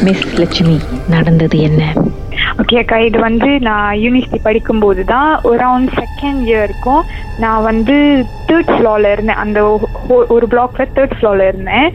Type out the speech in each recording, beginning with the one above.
Miss Lakshmi நடந்தது என்ன? Okay அக்கா இது வந்து நான் யூனிவர்சிட்டி படிக்கும்போது தான் அரவுண்ட் செகண்ட் இயர் இருக்கும் நான் வந்து தேர்ட் ஃப்ளோர்ல இருந்தேன். அந்த ஒரு பிளாக்ல தேர்ட் ஃப்ளோர்ல இருந்தேன்.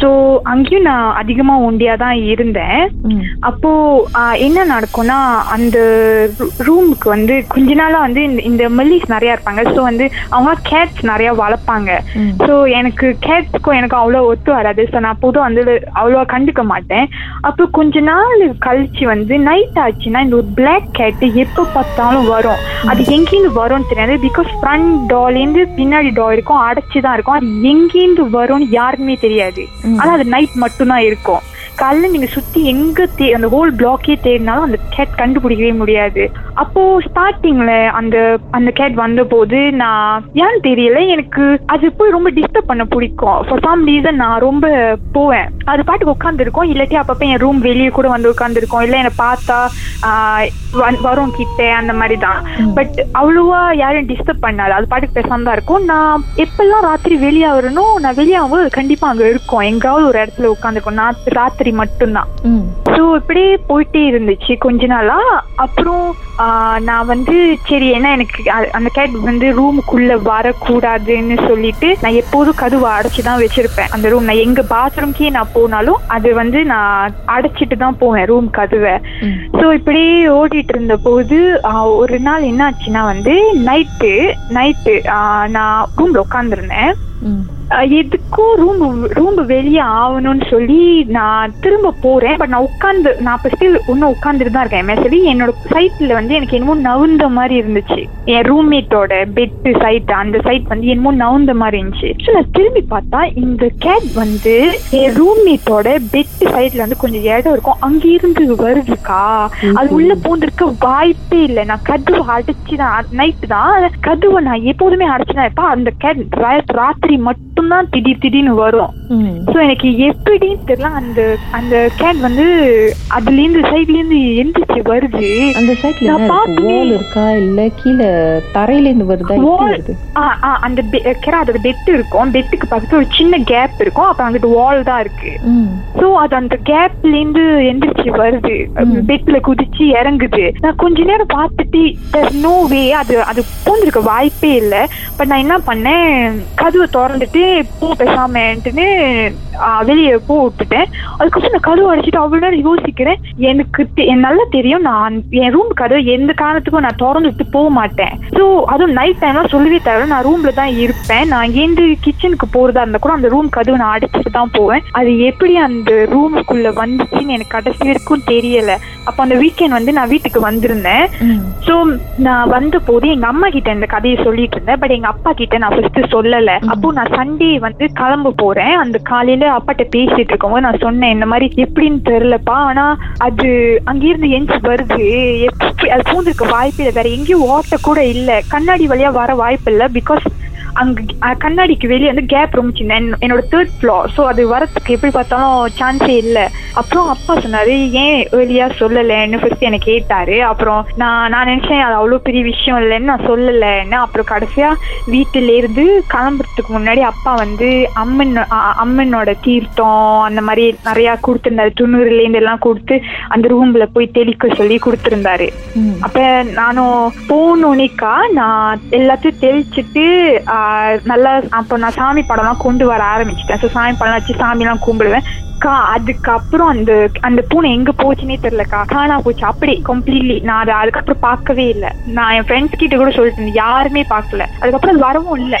ஸோ அங்கேயும் நான் அதிகமாக ஒண்டியா தான் இருந்தேன் அப்போ ஆஹ், என்ன நடக்கும்னா அந்த ரூமுக்கு வந்து கொஞ்ச நாளா வந்து இந்த- இந்த மெல்லிஸ் நிறைய இருப்பாங்க. ஸோ வந்து அவங்க கேட்ஸ் நிறைய வளர்ப்பாங்க. ஸோ எனக்கு கேட்ஸ்க்கும் எனக்கு அவ்வளோ ஒத்து வராது. ஸோ நான் பொதுவாக வந்து அவ்வளோவா கண்டுக்க மாட்டேன். அப்போ கொஞ்ச நாள் கழிச்சு வந்து நைட் ஆச்சுன்னா இந்த ஒரு பிளாக் கேட் எப்போ பார்த்தாலும் வரும். அது எங்கேருந்து வரும்னு தெரியாது. பிகாஸ் ஃப்ரண்ட் டோர்லேருந்து பின்னாடி டோர் இருக்கும் அடைச்சு தான் இருக்கும். அது எங்கேருந்து வரும்னு யாருக்குமே தெரியாது. ஆனா அது நைட் மட்டும்தான் இருக்கும். காலைல நீங்க சுத்தி எங்க தே அந்த ஹோல் பிளாக்கே தேடினாலும் அந்த கேட் கண்டுபிடிக்கவே முடியாது. அப்போ ஸ்டார்டிங்ல அந்த அந்த கேட் வந்த போது நான் ஏன்னு தெரியல எனக்கு அது போய் ரொம்ப டிஸ்டர்ப் பண்ண பிடிக்கும். ஃபார் சம் ரீசன் நான் ரொம்ப போவேன். அது பாட்டுக்கு உட்காந்துருக்கோம் இல்லாட்டி அப்பப்ப என் ரூம் வெளியே கூட வந்து உட்காந்துருக்கோம் இல்லை என்னை பார்த்தா வரும் கிட்ட அந்த மாதிரி தான். பட் அவ்வளோவா யாரும் டிஸ்டர்ப் பண்ணாது. அது பாட்டுக்கு பேசாம தான் இருக்கும். நான் எப்பெல்லாம் ராத்திரி வெளியே வரணும் நான் வெளியே ஆகும்போது அது கண்டிப்பா அங்க இருக்கும். எங்காவது ஒரு இடத்துல உட்காந்துருக்கும் நான் ராத்திரி மட்டும்தான். ஸோ இப்படியே போயிட்டே இருந்துச்சு கொஞ்ச நாளா. அப்புறம் நான் வந்து சரி ஏன்னா எனக்கு அந்த கேட் வந்து ரூமுக்குள்ள வரக்கூடாதுன்னு சொல்லிட்டு நான் எப்போதும் கதவை அடைச்சு தான் வச்சிருப்பேன். அந்த ரூம் நான் எங்க பாத்ரூம்க்கே நான் போனாலும் அது வந்து நான் அடைச்சிட்டு தான் போவேன் ரூம் கதவை. ஸோ இப்படியே ஓடிட்டு இருந்த போது ஒரு நாள் என்ன ஆச்சுன்னா வந்து நைட்டு நைட்டு நான் ரூம்ல உட்காந்துருந்தேன் எதுக்கும் ரூம் ரூம் வெளியே ஆகணும்னு சொல்லி நான் திரும்ப போறேன். பட் நான் உட்காந்து நான் இப்போ ஸ்டில் இன்னும் உட்காந்துட்டு தான் இருக்கேன். மெசலி என்னோட சைட்ல வந்து எனக்கு என்னமோ நவுந்த மாதிரி இருந்துச்சு. என் ரூம்மேட்டோட பெட்டு சைட் அந்த சைட் வந்து என்னமோ நவுந்த மாதிரி இருந்துச்சு. ஸோ நான் திரும்பி பார்த்தா இந்த கேட் வந்து என் ரூம்மேட்டோட பெட்டு சைட்ல வந்து கொஞ்சம் இடம் இருக்கும். அங்க இருந்து வருதுக்கா. அது உள்ள பூந்திருக்க வாய்ப்பே இல்லை. நான் கதவு அடைச்சு தான் நைட்டு தான் கதவை நான் எப்போதுமே அடைச்சு தான் இருப்பேன் அந்த கேட் ராத்திரி மட்டும்தான் திடீர் திடீர்னு வரும். ஸோ எனக்கு எப்படின்னு தெரியல. அந்த அந்த கேட் வந்து அதுல இருந்து சைட்ல இருந்து எந்திரிச்சு வருது. அந்த சைட்ல. வால் இருக்கா? இல்ல கீழே தரையில இருந்து வருதா? அந்த கேரா அதோட பெட் இருக்கும். பெட்டுக்கு பக்கத்துல ஒரு சின்ன கேப் இருக்கும். அப்புறம் அங்கிட்டு வால் தான் இருக்கு. சோ அது அந்த கேப்ல இருந்து எந்திரிச்சு வருது. பெட்ல குதிச்சு இறங்குது. நான் கொஞ்ச நேரம் பார்த்துட்டு நோ வே அது அது பூந்திருக்க வாய்ப்பே இல்லை. பட் நான் என்ன பண்ணேன்? கதவை திறந்துட்டு பூ பேசாமன்ட்டுன்னு வெளியே பூ விட்டுட்டேன். அதுக்கப்புறம் நான் கதவு அடிச்சுட்டு அவ்வளவு நேரம் யோசிக்கிறேன். எனக்கு நல்லா தெரியும் நான் என் ரூம் கதவு எந்த காரணத்துக்கும் நான் திறந்து விட்டு போக மாட்டேன். ஸோ அதுவும் நைட் டைம்லாம் சொல்லவே தேவை நான் ரூம்ல தான் இருப்பேன். நான் இங்கேருந்து கிச்சனுக்கு போறதா இருந்தா கூட அந்த ரூம் கதவு நான் அடைச்சிட்டு தான் போவேன். அது எப்படி அந்த ரூமுக்குள்ள வந்துச்சுன்னு எனக்கு கடைசி வரைக்கும் தெரியல. அப்போ அந்த வீக்கெண்ட் வந்து நான் வீட்டுக்கு வந்திருந்தேன். ஸோ நான் வந்த போது எங்க அம்மா கிட்ட இந்த கதையை சொல்லிட்டு இருந்தேன். பட் எங்க அப்பா கிட்ட நான் ஃபர்ஸ்ட் சொல்லல. அப்போ நான் சண்டே வந்து கிளம்ப போறேன். அந்த காலையில அப்பாட்ட பேசிட்டு இருக்கவங்க நான் சொன்னேன் இந்த மாதிரி எப்படின்னு தெரியலப்பா. ஆனா அது அங்கிருந்து எஞ்சி வருது. எப்படி அது பூந்திருக்க வாய்ப்பு இல்லை. வேற எங்கேயும் ஓட்ட கூட இல்ல. கண்ணாடி வழியா வர வாய்ப்பு இல்லை. பிகாஸ் அங்க கண்ணாடிக்கு வெளியே வந்து கேப் ரொம்ப சின்ன என்- என்னோட தேர்ட் ஃப்ளோர் ஸோ அது வரத்துக்கு எப்படி பார்த்தாலும் சான்ஸே இல்லை. அப்புறம் அப்பா சொன்னாரு ஏன் ஏர்லியா சொல்லலைன்னு ஃபர்ஸ்ட் என்னை கேட்டாரு. அப்புறம் நான் நான் நினைச்சேன் அது அவ்வளோ பெரிய விஷயம் இல்லைன்னு நான் சொல்லலைன்னு. அப்புறம் கடைசியா வீட்டுல இருந்து கிளம்புறதுக்கு முன்னாடி அப்பா வந்து அம்மன் அம்மனோட தீர்த்தம் அந்த மாதிரி நிறைய கொடுத்துருந்தாரு. துண்ணூறுல இருந்து எல்லாம் கொடுத்து அந்த ரூம்ல போய் தெளிக்க சொல்லி கொடுத்துருந்தாரு. அப்ப நானும் போனோனிக்கா நான் எல்லாத்தையும் தெளிச்சுட்டு நல்லா அப்போ நான் சாமி படம்லாம் கொண்டு வர ஆரம்பிச்சிட்டேன். ஸோ சாமி படம் வச்சு சாமிலாம் கும்பிடுவேன். கா அதுக்கப்புறம் அந்த அந்த பூனை எங்க போச்சுன்னே தெரியலக்கா. காணா போச்சு. அப்படி கம்ப்ளீட்லி நான் அதை அதுக்கப்புறம் பார்க்கவே இல்லை. நான் என் ஃப்ரெண்ட்ஸ் கிட்ட கூட சொல்லிட்டு இருந்தேன். யாருமே பார்க்கல. அதுக்கப்புறம் வரவும் இல்லை.